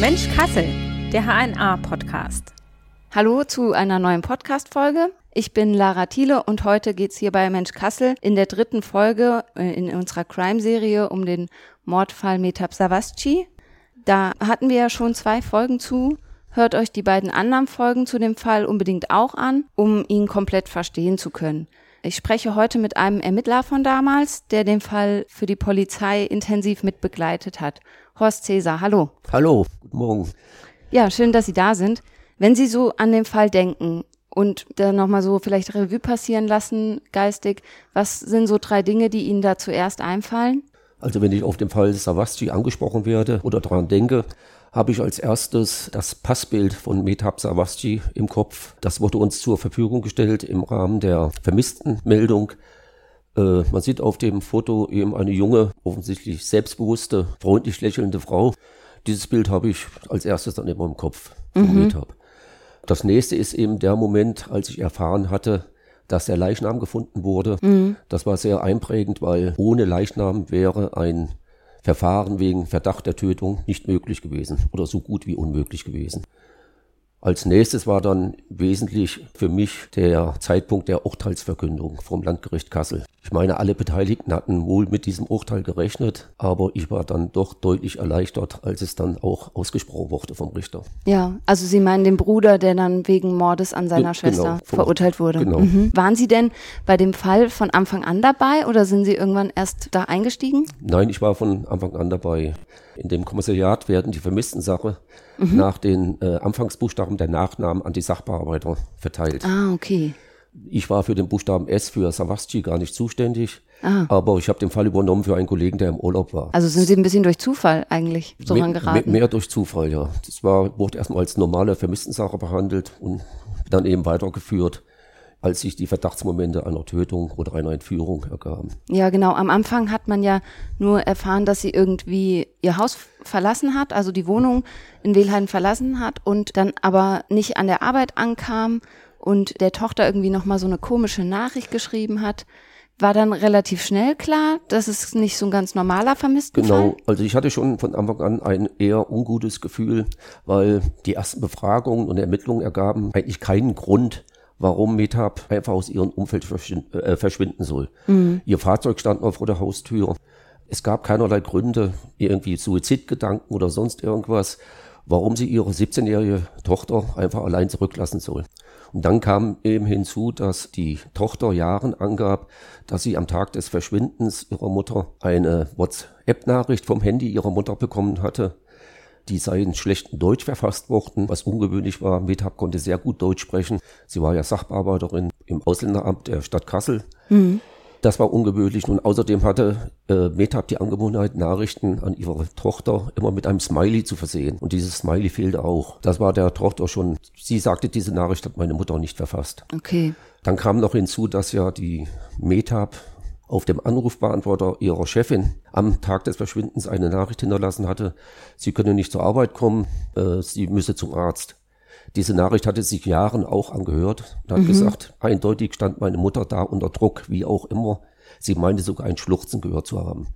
Mensch Kassel, der HNA-Podcast. Hallo zu einer neuen Podcast-Folge. Ich bin Lara Thiele und heute geht's hier bei Mensch Kassel in der dritten Folge äh, in unserer Crime-Serie um den Mordfall Metab Savasci. Da hatten wir ja schon zwei Folgen zu. Hört euch die beiden anderen Folgen zu dem Fall unbedingt auch an, um ihn komplett verstehen zu können. Ich spreche heute mit einem Ermittler von damals, der den Fall für die Polizei intensiv mitbegleitet hat. Horst Cäsar, hallo. Hallo, guten Morgen. Ja, schön, dass Sie da sind. Wenn Sie so an den Fall denken und dann nochmal so vielleicht Revue passieren lassen, geistig, was sind so drei Dinge, die Ihnen da zuerst einfallen? Also wenn ich auf den Fall Savasti angesprochen werde oder daran denke, habe ich als erstes das Passbild von Metab Savasti im Kopf. Das wurde uns zur Verfügung gestellt im Rahmen der Vermisstenmeldung. Äh, man sieht auf dem Foto eben eine junge, offensichtlich selbstbewusste, freundlich lächelnde Frau. Dieses Bild habe ich als erstes dann immer im Kopf von mhm. Metab. Das nächste ist eben der Moment, als ich erfahren hatte, dass der Leichnam gefunden wurde. Mhm. Das war sehr einprägend, weil ohne Leichnam wäre ein Verfahren wegen Verdacht der Tötung nicht möglich gewesen oder so gut wie unmöglich gewesen. Als nächstes war dann wesentlich für mich der Zeitpunkt der Urteilsverkündung vom Landgericht Kassel. Ich meine, alle Beteiligten hatten wohl mit diesem Urteil gerechnet, aber ich war dann doch deutlich erleichtert, als es dann auch ausgesprochen wurde vom Richter. Ja, also Sie meinen den Bruder, der dann wegen Mordes an seiner Ge Schwester genau, verurteilt wurde. Genau. Mhm. Waren Sie denn bei dem Fall von Anfang an dabei oder sind Sie irgendwann erst da eingestiegen? Nein, ich war von Anfang an dabei. In dem Kommissariat werden die Vermisstensache mhm. nach den äh, Anfangsbuchstaben der Nachnamen an die Sachbearbeiter verteilt. Ah, okay. Ich war für den Buchstaben S für Savasci gar nicht zuständig. Ah. Aber ich habe den Fall übernommen für einen Kollegen, der im Urlaub war. Also sind Sie ein bisschen durch Zufall eigentlich so Me rangeraten? Mehr durch Zufall, ja. Das war, wurde erstmal als normale Vermisstensache behandelt und dann eben weitergeführt als sich die Verdachtsmomente einer Tötung oder einer Entführung ergaben. Ja, genau. Am Anfang hat man ja nur erfahren, dass sie irgendwie ihr Haus verlassen hat, also die Wohnung in Wilhelm verlassen hat und dann aber nicht an der Arbeit ankam und der Tochter irgendwie nochmal so eine komische Nachricht geschrieben hat. War dann relativ schnell klar, dass es nicht so ein ganz normaler Vermisstenfall? Genau, also ich hatte schon von Anfang an ein eher ungutes Gefühl, weil die ersten Befragungen und Ermittlungen ergaben eigentlich keinen Grund, warum Metab einfach aus ihrem Umfeld äh, verschwinden soll. Mhm. Ihr Fahrzeug stand noch vor der Haustür. Es gab keinerlei Gründe, irgendwie Suizidgedanken oder sonst irgendwas, warum sie ihre 17-jährige Tochter einfach allein zurücklassen soll. Und dann kam eben hinzu, dass die Tochter Jahren angab, dass sie am Tag des Verschwindens ihrer Mutter eine WhatsApp-Nachricht vom Handy ihrer Mutter bekommen hatte, die sei in schlechtem Deutsch verfasst worden, was ungewöhnlich war. Metab konnte sehr gut Deutsch sprechen. Sie war ja Sachbearbeiterin im Ausländeramt der Stadt Kassel. Mhm. Das war ungewöhnlich. Und außerdem hatte äh, Metab die Angewohnheit, Nachrichten an ihre Tochter immer mit einem Smiley zu versehen. Und dieses Smiley fehlte auch. Das war der Tochter schon. Sie sagte, diese Nachricht hat meine Mutter nicht verfasst. Okay. Dann kam noch hinzu, dass ja die Metab auf dem Anrufbeantworter ihrer Chefin am Tag des Verschwindens eine Nachricht hinterlassen hatte, sie könne nicht zur Arbeit kommen, äh, sie müsse zum Arzt. Diese Nachricht hatte sich Jahren auch angehört und hat mhm. gesagt, eindeutig stand meine Mutter da unter Druck, wie auch immer. Sie meinte sogar ein Schluchzen gehört zu haben.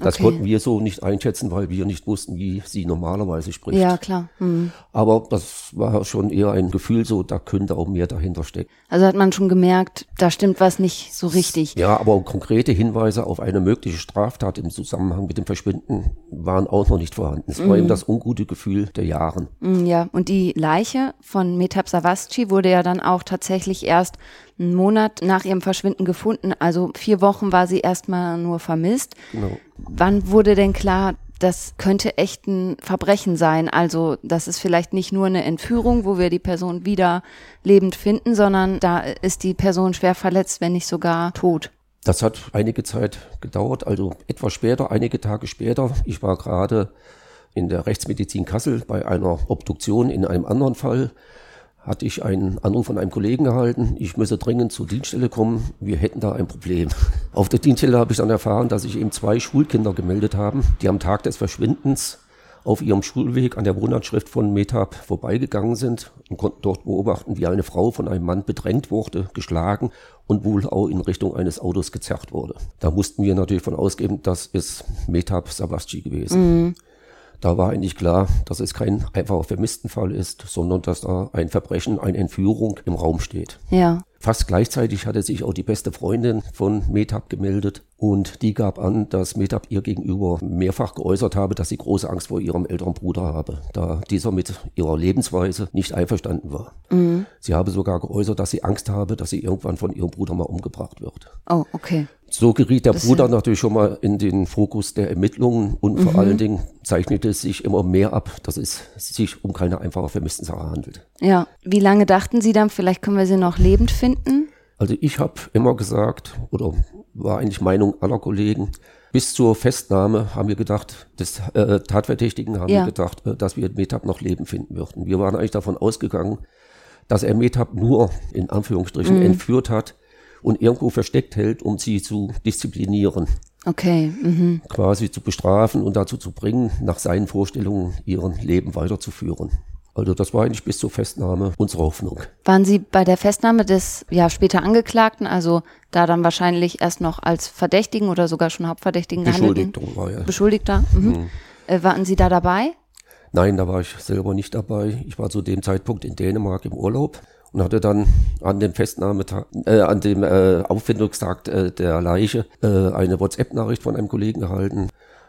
Das okay. konnten wir so nicht einschätzen, weil wir nicht wussten, wie sie normalerweise spricht. Ja, klar. Mhm. Aber das war schon eher ein Gefühl so, da könnte auch mehr dahinter stecken. Also hat man schon gemerkt, da stimmt was nicht so richtig. Ja, aber konkrete Hinweise auf eine mögliche Straftat im Zusammenhang mit dem Verschwinden waren auch noch nicht vorhanden. Es mhm. war eben das ungute Gefühl der Jahren. Mhm, ja, und die Leiche von Metab Savasci wurde ja dann auch tatsächlich erst einen Monat nach ihrem Verschwinden gefunden. Also vier Wochen war sie erstmal nur vermisst. Genau. Wann wurde denn klar, das könnte echt ein Verbrechen sein? Also das ist vielleicht nicht nur eine Entführung, wo wir die Person wieder lebend finden, sondern da ist die Person schwer verletzt, wenn nicht sogar tot. Das hat einige Zeit gedauert, also etwas später, einige Tage später. Ich war gerade in der Rechtsmedizin Kassel bei einer Obduktion in einem anderen Fall hatte ich einen Anruf von einem Kollegen erhalten, ich müsse dringend zur Dienststelle kommen, wir hätten da ein Problem. Auf der Dienststelle habe ich dann erfahren, dass sich eben zwei Schulkinder gemeldet haben, die am Tag des Verschwindens auf ihrem Schulweg an der Wohnanschrift von Metab vorbeigegangen sind und konnten dort beobachten, wie eine Frau von einem Mann bedrängt wurde, geschlagen und wohl auch in Richtung eines Autos gezerrt wurde. Da mussten wir natürlich von ausgehen, das ist Metab Savasci gewesen. Mhm. Da war eigentlich klar, dass es kein einfacher Vermisstenfall ist, sondern dass da ein Verbrechen, eine Entführung im Raum steht. Ja. Fast gleichzeitig hatte sich auch die beste Freundin von Metab gemeldet und die gab an, dass Metab ihr gegenüber mehrfach geäußert habe, dass sie große Angst vor ihrem älteren Bruder habe, da dieser mit ihrer Lebensweise nicht einverstanden war. Mhm. Sie habe sogar geäußert, dass sie Angst habe, dass sie irgendwann von ihrem Bruder mal umgebracht wird. Oh, okay. So geriet der das Bruder natürlich schon mal in den Fokus der Ermittlungen und mhm. vor allen Dingen zeichnete es sich immer mehr ab, dass es sich um keine einfache Vermisstensache handelt. Ja. Wie lange dachten Sie dann, vielleicht können wir sie noch lebend finden? Also ich habe immer gesagt, oder war eigentlich Meinung aller Kollegen, bis zur Festnahme haben wir gedacht, des äh, Tatverdächtigen haben ja. wir gedacht, äh, dass wir Metab noch leben finden würden. Wir waren eigentlich davon ausgegangen, dass er Metab nur in Anführungsstrichen mhm. entführt hat und irgendwo versteckt hält, um sie zu disziplinieren. Okay. Mhm. Quasi zu bestrafen und dazu zu bringen, nach seinen Vorstellungen ihren Leben weiterzuführen. Also das war eigentlich bis zur Festnahme unsere Hoffnung. Waren Sie bei der Festnahme des ja später Angeklagten, also da dann wahrscheinlich erst noch als Verdächtigen oder sogar schon Hauptverdächtigen Beschuldigter war ja. Beschuldigter. Mhm. Mhm. Äh, waren Sie da dabei? Nein, da war ich selber nicht dabei. Ich war zu dem Zeitpunkt in Dänemark im Urlaub und hatte dann an dem Festnahmetag, äh, an dem äh, Auffindungstag äh, der Leiche äh, eine WhatsApp-Nachricht von einem Kollegen erhalten.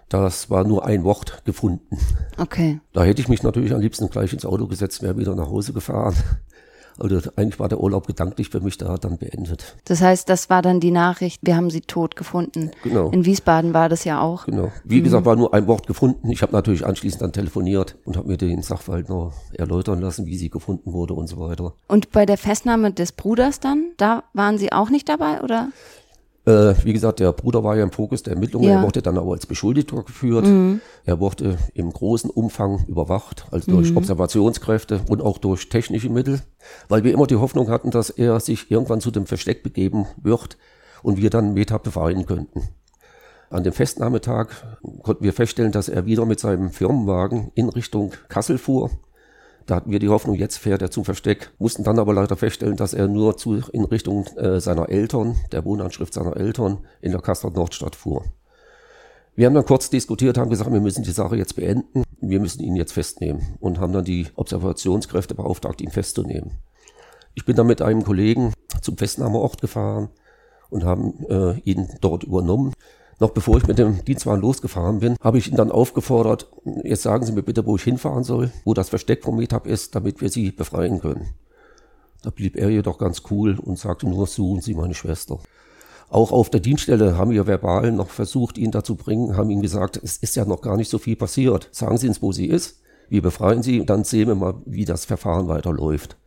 Das war nur ein Wort gefunden. Okay. Da hätte ich mich natürlich am liebsten gleich ins Auto gesetzt, wäre wieder nach Hause gefahren. Also eigentlich war der Urlaub gedanklich für mich da dann beendet. Das heißt, das war dann die Nachricht, wir haben sie tot gefunden. Genau. In Wiesbaden war das ja auch. Genau. Wie mhm. gesagt, war nur ein Wort gefunden. Ich habe natürlich anschließend dann telefoniert und habe mir den Sachverhalt noch erläutern lassen, wie sie gefunden wurde und so weiter. Und bei der Festnahme des Bruders dann, da waren Sie auch nicht dabei, oder? Äh, wie gesagt, der Bruder war ja im Fokus der Ermittlungen. Ja. Er wurde dann aber als Beschuldigter geführt. Mhm. Er wurde im großen Umfang überwacht, also durch mhm. Observationskräfte und auch durch technische Mittel, weil wir immer die Hoffnung hatten, dass er sich irgendwann zu dem Versteck begeben wird und wir dann Meta befreien könnten. An dem Festnahmetag konnten wir feststellen, dass er wieder mit seinem Firmenwagen in Richtung Kassel fuhr da hatten wir die Hoffnung, jetzt fährt er zum Versteck, mussten dann aber leider feststellen, dass er nur zu, in Richtung äh, seiner Eltern, der Wohnanschrift seiner Eltern in der Kassel Nordstadt fuhr. Wir haben dann kurz diskutiert, haben gesagt, wir müssen die Sache jetzt beenden, wir müssen ihn jetzt festnehmen und haben dann die Observationskräfte beauftragt, ihn festzunehmen. Ich bin dann mit einem Kollegen zum Festnahmeort gefahren und haben äh, ihn dort übernommen. Noch bevor ich mit dem Dienstwagen losgefahren bin, habe ich ihn dann aufgefordert, jetzt sagen Sie mir bitte, wo ich hinfahren soll, wo das Versteck vom Metab ist, damit wir Sie befreien können. Da blieb er jedoch ganz cool und sagte nur, suchen Sie meine Schwester. Auch auf der Dienststelle haben wir verbal noch versucht, ihn dazu bringen, haben ihm gesagt, es ist ja noch gar nicht so viel passiert. Sagen Sie uns, wo sie ist. Wir befreien sie und dann sehen wir mal, wie das Verfahren weiterläuft.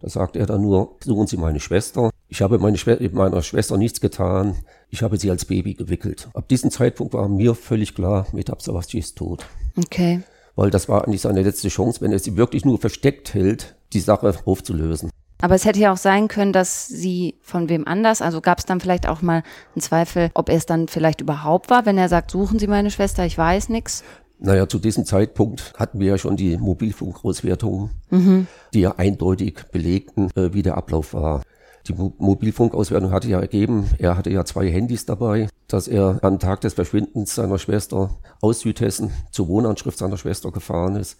Da sagt er dann nur, suchen Sie meine Schwester. Ich habe meine Schwe meiner Schwester nichts getan. Ich habe sie als Baby gewickelt. Ab diesem Zeitpunkt war mir völlig klar, Metab Savasci ist tot. Okay. Weil das war eigentlich seine letzte Chance, wenn er sie wirklich nur versteckt hält, die Sache aufzulösen. Aber es hätte ja auch sein können, dass sie von wem anders, also gab es dann vielleicht auch mal einen Zweifel, ob er es dann vielleicht überhaupt war, wenn er sagt, suchen Sie meine Schwester, ich weiß nichts. Naja, zu diesem Zeitpunkt hatten wir ja schon die Mobilfunkauswertungen, mhm. die ja eindeutig belegten, äh, wie der Ablauf war. Die Mo Mobilfunkauswertung hatte ja ergeben, er hatte ja zwei Handys dabei, dass er am Tag des Verschwindens seiner Schwester aus Südhessen zur Wohnanschrift seiner Schwester gefahren ist,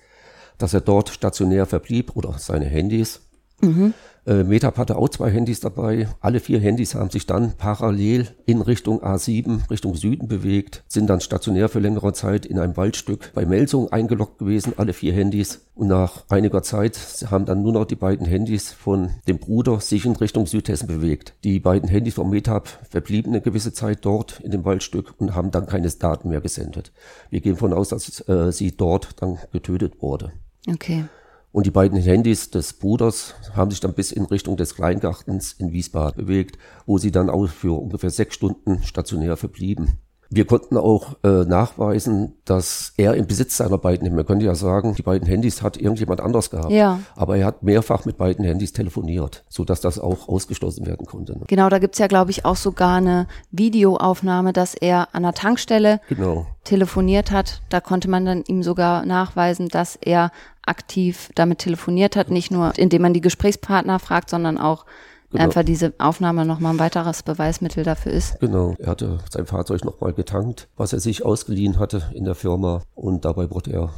dass er dort stationär verblieb oder seine Handys. Mhm. Äh, Metap hatte auch zwei Handys dabei. Alle vier Handys haben sich dann parallel in Richtung A7, Richtung Süden bewegt, sind dann stationär für längere Zeit in einem Waldstück bei Melsung eingeloggt gewesen, alle vier Handys. Und nach einiger Zeit haben dann nur noch die beiden Handys von dem Bruder sich in Richtung Südhessen bewegt. Die beiden Handys von Metap verblieben eine gewisse Zeit dort in dem Waldstück und haben dann keine Daten mehr gesendet. Wir gehen von aus, dass äh, sie dort dann getötet wurde. Okay. Und die beiden Handys des Bruders haben sich dann bis in Richtung des Kleingartens in Wiesbaden bewegt, wo sie dann auch für ungefähr sechs Stunden stationär verblieben. Wir konnten auch äh, nachweisen, dass er im Besitz seiner beiden, man könnte ja sagen, die beiden Handys hat irgendjemand anders gehabt. Ja. Aber er hat mehrfach mit beiden Handys telefoniert, sodass das auch ausgeschlossen werden konnte. Ne? Genau, da gibt's ja, glaube ich, auch sogar eine Videoaufnahme, dass er an der Tankstelle Genau. telefoniert hat. Da konnte man dann ihm sogar nachweisen, dass er aktiv damit telefoniert hat, nicht nur indem man die Gesprächspartner fragt, sondern auch Genau. einfach diese Aufnahme nochmal ein weiteres Beweismittel dafür ist. Genau, er hatte sein Fahrzeug nochmal getankt, was er sich ausgeliehen hatte in der Firma und dabei wurde er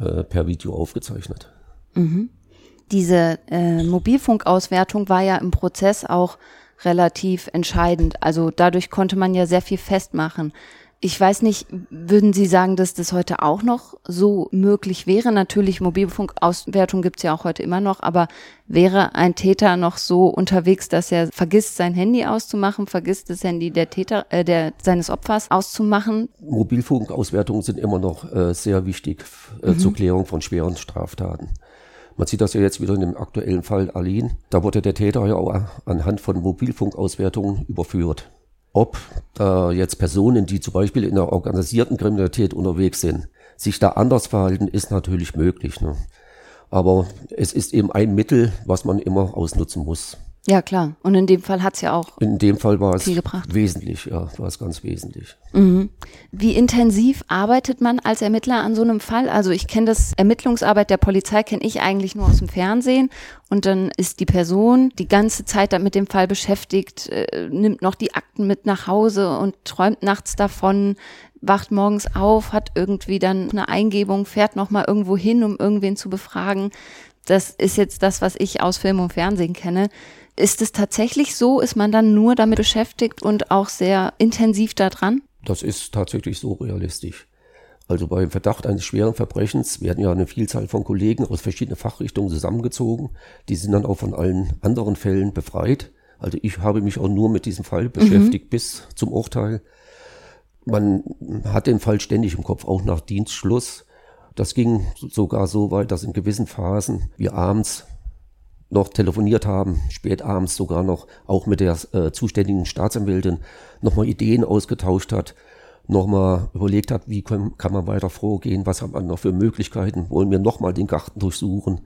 äh, per Video aufgezeichnet. Diese äh, Mobilfunkauswertung war ja im Prozess auch relativ entscheidend. Also dadurch konnte man ja sehr viel festmachen. Ich weiß nicht, würden Sie sagen, dass das heute auch noch so möglich wäre? Natürlich, Mobilfunkauswertung gibt's ja auch heute immer noch, aber wäre ein Täter noch so unterwegs, dass er vergisst, sein Handy auszumachen, vergisst das Handy der Täter, äh, der seines Opfers auszumachen? Mobilfunkauswertungen sind immer noch äh, sehr wichtig äh, zur Klärung von schweren Straftaten. Man sieht das ja jetzt wieder in dem aktuellen Fall Aline. Da wurde der Täter ja auch anhand von Mobilfunkauswertungen überführt. Ob da jetzt Personen, die zum Beispiel in der organisierten Kriminalität unterwegs sind, sich da anders verhalten, ist natürlich möglich. Ne? Aber es ist eben ein Mittel, was man immer ausnutzen muss. Ja, klar. Und in dem Fall hat's ja auch In dem Fall war es Viel gebracht. wesentlich, ja, war es ganz wesentlich. Wie intensiv arbeitet man als Ermittler an so einem Fall? Also ich kenne das Ermittlungsarbeit der Polizei kenne ich eigentlich nur aus dem Fernsehen und dann ist die Person die ganze Zeit da mit dem Fall beschäftigt, äh, nimmt noch die Akten mit nach Hause und träumt nachts davon, wacht morgens auf, hat irgendwie dann eine Eingebung, fährt noch mal irgendwo hin, um irgendwen zu befragen. Das ist jetzt das, was ich aus Film und Fernsehen kenne. Ist es tatsächlich so? Ist man dann nur damit beschäftigt und auch sehr intensiv da dran? Das ist tatsächlich so realistisch. Also beim Verdacht eines schweren Verbrechens werden ja eine Vielzahl von Kollegen aus verschiedenen Fachrichtungen zusammengezogen. Die sind dann auch von allen anderen Fällen befreit. Also ich habe mich auch nur mit diesem Fall beschäftigt bis zum Urteil. Man hat den Fall ständig im Kopf, auch nach Dienstschluss. Das ging sogar so weit, dass in gewissen Phasen wir abends noch telefoniert haben, spät abends sogar noch, auch mit der äh, zuständigen Staatsanwältin, nochmal Ideen ausgetauscht hat, nochmal überlegt hat, wie kann, kann man weiter vorgehen, was hat man noch für Möglichkeiten, wollen wir nochmal den Garten durchsuchen,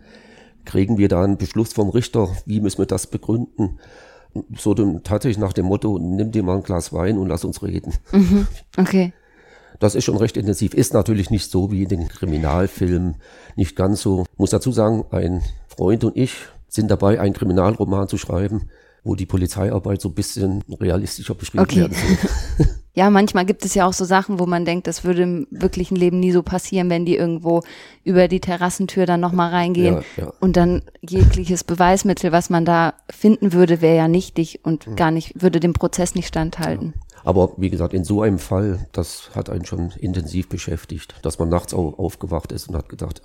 kriegen wir da einen Beschluss vom Richter, wie müssen wir das begründen, so dem, tatsächlich nach dem Motto, nimm dir mal ein Glas Wein und lass uns reden. Okay. Das ist schon recht intensiv. Ist natürlich nicht so wie in den Kriminalfilmen. Nicht ganz so. Muss dazu sagen, ein Freund und ich sind dabei, einen Kriminalroman zu schreiben, wo die Polizeiarbeit so ein bisschen realistischer beschrieben Okay. werden soll. Ja, manchmal gibt es ja auch so Sachen, wo man denkt, das würde im wirklichen Leben nie so passieren, wenn die irgendwo über die Terrassentür dann nochmal reingehen. Ja, ja. Und dann jegliches Beweismittel, was man da finden würde, wäre ja nichtig und Hm. gar nicht, würde dem Prozess nicht standhalten. Aber wie gesagt, in so einem Fall, das hat einen schon intensiv beschäftigt, dass man nachts auch aufgewacht ist und hat gedacht,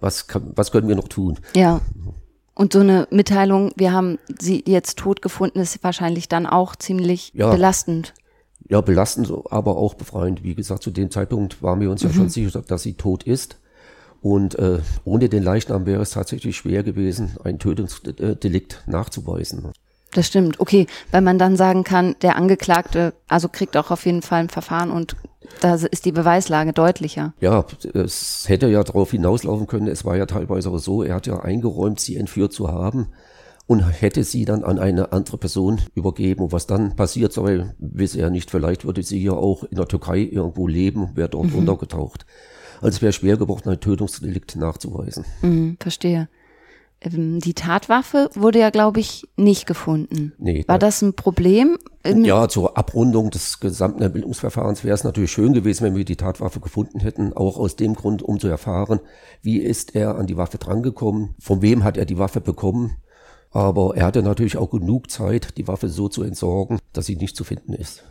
was, kann, was können wir noch tun? Ja. Und so eine Mitteilung, wir haben sie jetzt tot gefunden, ist wahrscheinlich dann auch ziemlich Ja. belastend. Ja, belastend, aber auch befreiend. Wie gesagt, zu dem Zeitpunkt waren wir uns ja schon sicher, dass sie tot ist. Und äh, ohne den Leichnam wäre es tatsächlich schwer gewesen, ein Tötungsdelikt nachzuweisen. Das stimmt. Okay, weil man dann sagen kann, der Angeklagte, also kriegt auch auf jeden Fall ein Verfahren und da ist die Beweislage deutlicher. Ja, es hätte ja darauf hinauslaufen können. Es war ja teilweise auch so, er hat ja eingeräumt, sie entführt zu haben und hätte sie dann an eine andere Person übergeben. Und was dann passiert sei, wisse er nicht. Vielleicht würde sie ja auch in der Türkei irgendwo leben, wäre dort untergetaucht. Also es wäre schwer geworden, ein Tötungsdelikt nachzuweisen. Mhm, verstehe. Ähm, Die Tatwaffe wurde ja, glaube ich, nicht gefunden. Nee, War da- das ein Problem? Ja, zur Abrundung des gesamten Ermittlungsverfahrens wäre es natürlich schön gewesen, wenn wir die Tatwaffe gefunden hätten, auch aus dem Grund, um zu erfahren, wie ist er an die Waffe drangekommen, von wem hat er die Waffe bekommen. Aber er hatte natürlich auch genug Zeit, die Waffe so zu entsorgen, dass sie nicht zu finden ist.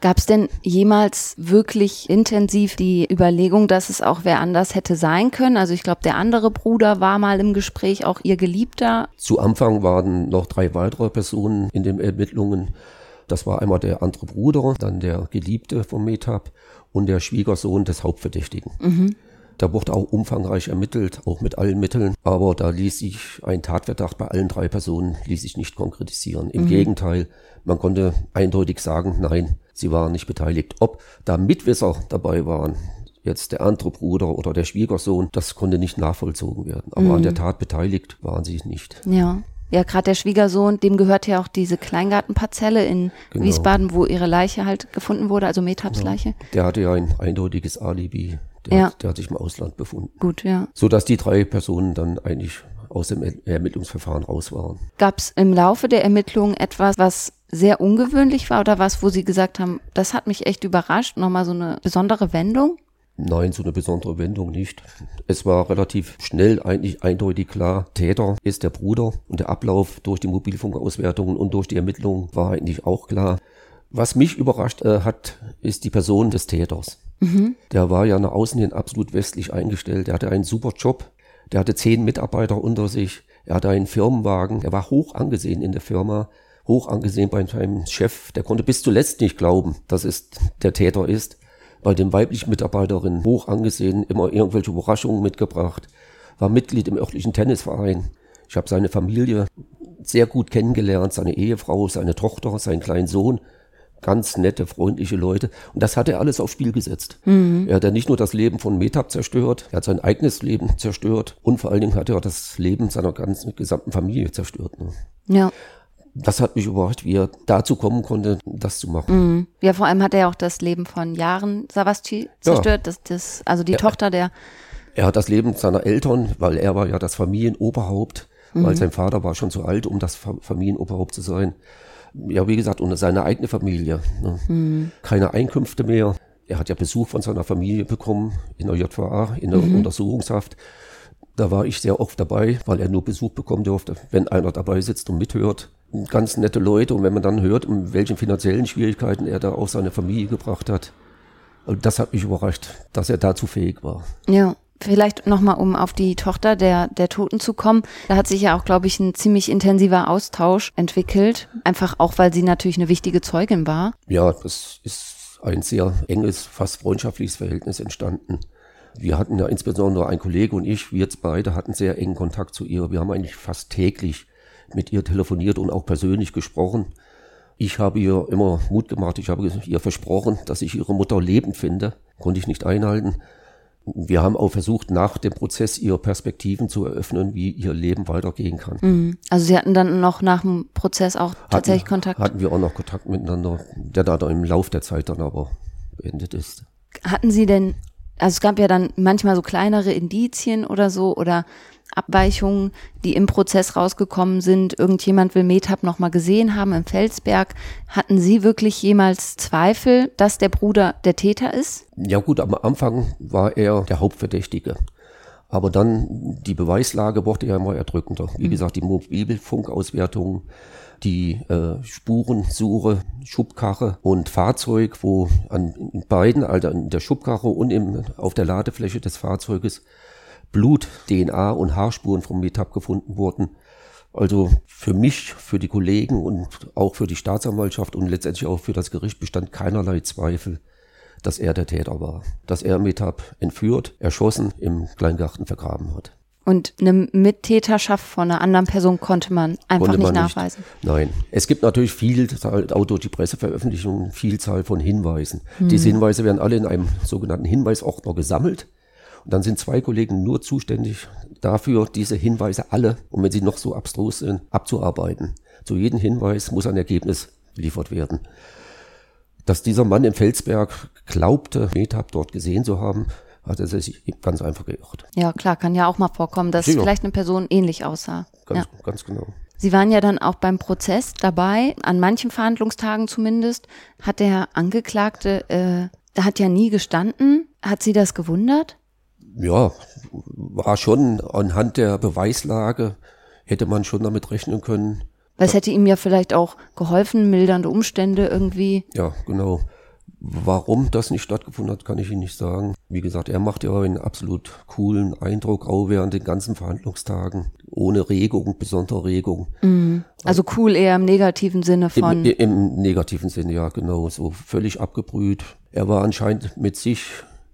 Gab es denn jemals wirklich intensiv die Überlegung, dass es auch wer anders hätte sein können? Also ich glaube, der andere Bruder war mal im Gespräch, auch ihr Geliebter. Zu Anfang waren noch drei weitere Personen in den Ermittlungen. Das war einmal der andere Bruder, dann der Geliebte von Metab und der Schwiegersohn des Hauptverdächtigen. Da wurde auch umfangreich ermittelt, auch mit allen Mitteln, aber da ließ sich ein Tatverdacht bei allen drei Personen ließ sich nicht konkretisieren. Im Gegenteil, man konnte eindeutig sagen, nein, sie waren nicht beteiligt. Ob da Mitwisser dabei waren, jetzt der andere Bruder oder der Schwiegersohn, das konnte nicht nachvollzogen werden. Aber an der Tat beteiligt waren sie nicht. Ja. Ja, gerade der Schwiegersohn, dem gehört ja auch diese Kleingartenparzelle in Genau. Wiesbaden, wo ihre Leiche halt gefunden wurde, also Metabs Leiche. Der hatte ja ein eindeutiges Alibi. Der, Ja. hat, der hat sich im Ausland befunden. Gut, ja. So dass die drei Personen dann eigentlich aus dem Er- Ermittlungsverfahren raus waren. Gab es im Laufe der Ermittlungen etwas, was sehr ungewöhnlich war oder was, wo Sie gesagt haben, das hat mich echt überrascht, nochmal so eine besondere Wendung? Nein, so eine besondere Wendung nicht. Es war relativ schnell eigentlich eindeutig klar, Täter ist der Bruder und der Ablauf durch die Mobilfunkauswertungen und durch die Ermittlungen war eigentlich auch klar. Was mich überrascht äh, hat, ist die Person des Täters. Der war ja nach außen hin absolut westlich eingestellt. Er hatte einen super Job. Der hatte zehn Mitarbeiter unter sich. Er hatte einen Firmenwagen. Er war hoch angesehen in der Firma. Hoch angesehen bei seinem Chef. Der konnte bis zuletzt nicht glauben, dass es der Täter ist. Bei den weiblichen Mitarbeiterinnen hoch angesehen, immer irgendwelche Überraschungen mitgebracht. War Mitglied im örtlichen Tennisverein. Ich habe seine Familie sehr gut kennengelernt, seine Ehefrau, seine Tochter, seinen kleinen Sohn ganz nette, freundliche Leute. Und das hat er alles aufs Spiel gesetzt. Er hat ja nicht nur das Leben von Metab zerstört, er hat sein eigenes Leben zerstört und vor allen Dingen hat er das Leben seiner ganzen gesamten Familie zerstört. Ne? Ja. Das hat mich überrascht, wie er dazu kommen konnte, das zu machen. Ja, vor allem hat er ja auch das Leben von Jahren Savasci zerstört. Das, das, also die Tochter der, Er hat das Leben seiner Eltern, weil er war ja das Familienoberhaupt, weil sein Vater war schon zu alt, um das Fa- Familienoberhaupt zu sein. Ja, wie gesagt, und seine eigene Familie. Ne? Keine Einkünfte mehr. Er hat ja Besuch von seiner Familie bekommen in der JVA, in der Untersuchungshaft. Da war ich sehr oft dabei, weil er nur Besuch bekommen durfte, wenn einer dabei sitzt und mithört. Ganz nette Leute. Und wenn man dann hört, in welchen finanziellen Schwierigkeiten er da auch seine Familie gebracht hat, also das hat mich überrascht, dass er dazu fähig war. ja. Vielleicht nochmal, um auf die Tochter der, der Toten zu kommen. Da hat sich ja auch, glaube ich, ein ziemlich intensiver Austausch entwickelt. Einfach auch, weil sie natürlich eine wichtige Zeugin war. Ja, das ist ein sehr enges, fast freundschaftliches Verhältnis entstanden. Wir hatten ja insbesondere ein Kollege und ich, wir jetzt beide hatten sehr engen Kontakt zu ihr. Wir haben eigentlich fast täglich mit ihr telefoniert und auch persönlich gesprochen. Ich habe ihr immer Mut gemacht, ich habe ihr versprochen, dass ich ihre Mutter lebend finde. Konnte ich nicht einhalten. Wir haben auch versucht, nach dem Prozess ihr Perspektiven zu eröffnen, wie ihr Leben weitergehen kann. Also sie hatten dann noch nach dem Prozess auch tatsächlich hatten, Kontakt. Hatten wir auch noch Kontakt miteinander, der da im Lauf der Zeit dann aber beendet ist. Hatten Sie denn, also es gab ja dann manchmal so kleinere Indizien oder so oder Abweichungen, die im Prozess rausgekommen sind. Irgendjemand will Metab noch mal gesehen haben im Felsberg. Hatten Sie wirklich jemals Zweifel, dass der Bruder der Täter ist? Ja gut, am Anfang war er der Hauptverdächtige. Aber dann die Beweislage wurde ja immer erdrückender. Wie gesagt, die Mobilfunkauswertung, die äh, Spurensuche, Schubkarre und Fahrzeug, wo an beiden, also in der Schubkarre und im, auf der Ladefläche des Fahrzeuges Blut, DNA und Haarspuren vom Metab gefunden wurden. Also für mich, für die Kollegen und auch für die Staatsanwaltschaft und letztendlich auch für das Gericht bestand keinerlei Zweifel, dass er der Täter war. Dass er Metab entführt, erschossen, im Kleingarten vergraben hat. Und eine Mittäterschaft von einer anderen Person konnte man einfach Konnte nicht man nachweisen. Nein. Es gibt natürlich Vielzahl, auch durch die Presseveröffentlichungen, Vielzahl von Hinweisen. Diese Hinweise werden alle in einem sogenannten Hinweisordner gesammelt. Dann sind zwei Kollegen nur zuständig dafür, diese Hinweise alle, und wenn sie noch so abstrus sind, abzuarbeiten. Zu jedem Hinweis muss ein Ergebnis geliefert werden. Dass dieser Mann im Felsberg glaubte, Metab dort gesehen zu haben, hat er sich ganz einfach geirrt. Ja, klar, kann ja auch mal vorkommen, dass Sicher. vielleicht eine Person ähnlich aussah. Ganz, Ja. ganz genau. Sie waren ja dann auch beim Prozess dabei, an manchen Verhandlungstagen zumindest. Hat der Angeklagte, äh, hat ja nie gestanden. Hat Sie das gewundert? Ja, war schon anhand der Beweislage, hätte man schon damit rechnen können. Weil es hätte ihm ja vielleicht auch geholfen, mildernde Umstände irgendwie. Ja, genau. Warum das nicht stattgefunden hat, kann ich Ihnen nicht sagen. Wie gesagt, er macht ja einen absolut coolen Eindruck, auch während den ganzen Verhandlungstagen. Ohne Regung, besondere Regung. Also cool eher im negativen Sinne Im, von. Im negativen Sinne, ja, genau. So völlig abgebrüht. Er war anscheinend mit sich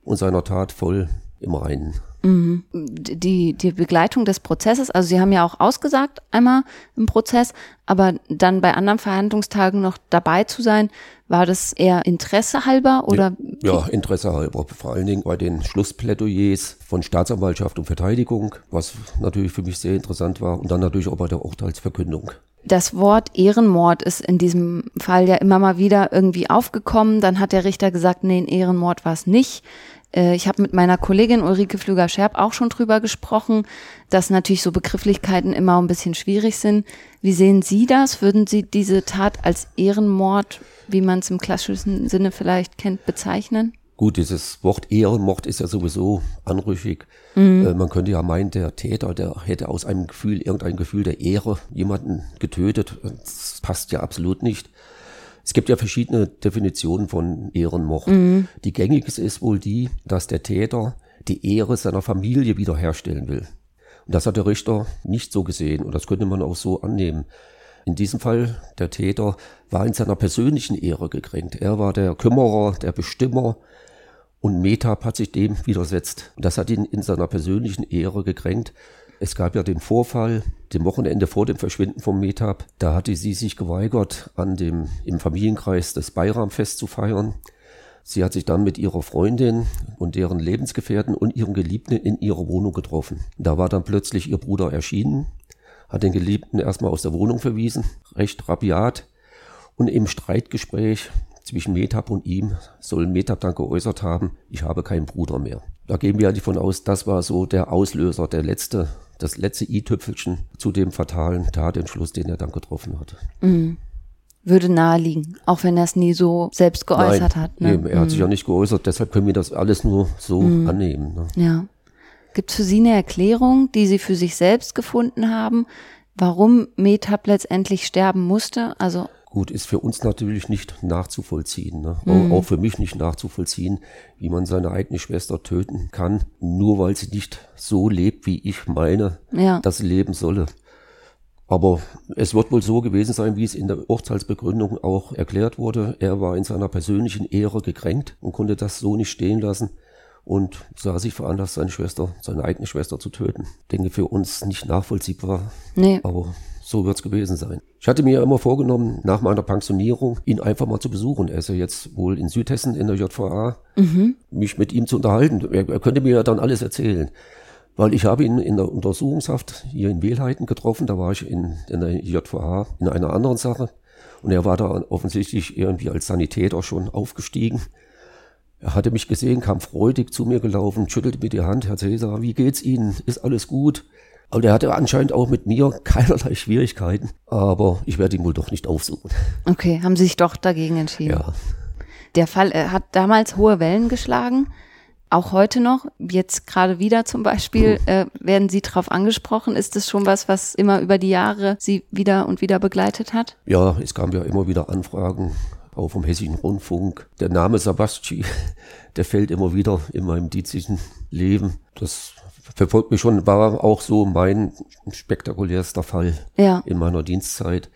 und seiner Tat voll im Reinen. Mhm. Die, die Begleitung des Prozesses, also Sie haben ja auch ausgesagt einmal im Prozess, aber dann bei anderen Verhandlungstagen noch dabei zu sein, war das eher Interesse halber oder? Ja, Interesse halber. Vor allen Dingen bei den Schlussplädoyers von Staatsanwaltschaft und Verteidigung, was natürlich für mich sehr interessant war und dann natürlich auch bei der Urteilsverkündung. Das Wort Ehrenmord ist in diesem Fall ja immer mal wieder irgendwie aufgekommen. Dann hat der Richter gesagt, nee, ein Ehrenmord war es nicht. Äh, ich habe mit meiner Kollegin Ulrike Flüger-Scherb auch schon drüber gesprochen, dass natürlich so Begrifflichkeiten immer ein bisschen schwierig sind. Wie sehen Sie das? Würden Sie diese Tat als Ehrenmord, wie man es im klassischen Sinne vielleicht kennt, bezeichnen? Gut, dieses Wort Ehrenmord ist ja sowieso anrüchig. Mhm. Äh, man könnte ja meinen, der Täter, der hätte aus einem Gefühl, irgendein Gefühl der Ehre jemanden getötet. Das passt ja absolut nicht. Es gibt ja verschiedene Definitionen von Ehrenmord. Mhm. Die gängigste ist wohl die, dass der Täter die Ehre seiner Familie wiederherstellen will. Und das hat der Richter nicht so gesehen und das könnte man auch so annehmen. In diesem Fall, der Täter war in seiner persönlichen Ehre gekränkt. Er war der Kümmerer, der Bestimmer und Metab hat sich dem widersetzt. Und das hat ihn in seiner persönlichen Ehre gekränkt. Es gab ja den Vorfall, dem Wochenende vor dem Verschwinden von Metab. Da hatte sie sich geweigert, an dem, im Familienkreis das Bayramfest zu feiern. Sie hat sich dann mit ihrer Freundin und deren Lebensgefährten und ihrem Geliebten in ihrer Wohnung getroffen. Da war dann plötzlich ihr Bruder erschienen, hat den Geliebten erstmal aus der Wohnung verwiesen, recht rabiat. Und im Streitgespräch zwischen Metab und ihm soll Metab dann geäußert haben, ich habe keinen Bruder mehr. Da gehen wir davon aus, das war so der Auslöser, der letzte das letzte i-Tüpfelchen zu dem fatalen Tatentschluss, den er dann getroffen hatte. Mhm. Würde naheliegen, auch wenn er es nie so selbst geäußert Nein, hat. Ne? Eben, er hat sich ja mhm. nicht geäußert, deshalb können wir das alles nur so mhm. annehmen. Ne? Ja. Gibt es für Sie eine Erklärung, die Sie für sich selbst gefunden haben, warum Metab letztendlich sterben musste? Also Gut, ist für uns natürlich nicht nachzuvollziehen, ne? Mhm. auch für mich nicht nachzuvollziehen, wie man seine eigene Schwester töten kann, nur weil sie nicht so lebt, wie ich meine, ja. dass sie leben solle. Aber es wird wohl so gewesen sein, wie es in der Urteilsbegründung auch erklärt wurde. Er war in seiner persönlichen Ehre gekränkt und konnte das so nicht stehen lassen und sah sich veranlasst, seine Schwester, seine eigene Schwester zu töten. Denke für uns nicht nachvollziehbar. Nee. Aber so wird es gewesen sein. Ich hatte mir immer vorgenommen, nach meiner Pensionierung ihn einfach mal zu besuchen. Er ist ja jetzt wohl in Südhessen in der JVA, mhm. mich mit ihm zu unterhalten. Er, er könnte mir ja dann alles erzählen. Weil ich habe ihn in der Untersuchungshaft hier in Wehlheiten getroffen, da war ich in, in der JVA in einer anderen Sache. Und er war da offensichtlich irgendwie als Sanitäter schon aufgestiegen. Er hatte mich gesehen, kam freudig zu mir gelaufen, schüttelte mir die Hand, Herr Cäsar, wie geht's Ihnen? Ist alles gut? Aber der hatte anscheinend auch mit mir keinerlei Schwierigkeiten. Aber ich werde ihn wohl doch nicht aufsuchen. Okay, haben Sie sich doch dagegen entschieden? Ja. Der Fall äh, hat damals hohe Wellen geschlagen. Auch heute noch, jetzt gerade wieder zum Beispiel, hm. äh, werden Sie darauf angesprochen. Ist das schon was, was immer über die Jahre Sie wieder und wieder begleitet hat? Ja, es kamen ja immer wieder Anfragen, auch vom Hessischen Rundfunk. Der Name Sabasci, der fällt immer wieder in meinem diezischen Leben. Das verfolgt mich schon, war auch so mein spektakulärster Fall ja. in meiner Dienstzeit,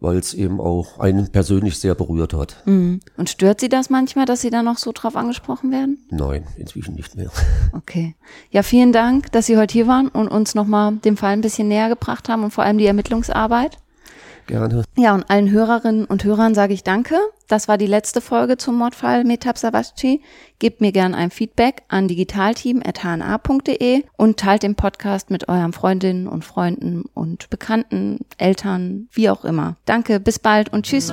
weil es eben auch einen persönlich sehr berührt hat. Mhm. Und stört Sie das manchmal, dass Sie da noch so drauf angesprochen werden? Nein, inzwischen nicht mehr. Okay. Ja, vielen Dank, dass Sie heute hier waren und uns nochmal dem Fall ein bisschen näher gebracht haben und vor allem die Ermittlungsarbeit. Gerne. Ja, und allen Hörerinnen und Hörern sage ich Danke. Das war die letzte Folge zum Mordfall Metab Savasci. Gebt mir gerne ein Feedback an digitalteam.hna.de und teilt den Podcast mit euren Freundinnen und Freunden und Bekannten, Eltern, wie auch immer. Danke, bis bald und tschüss.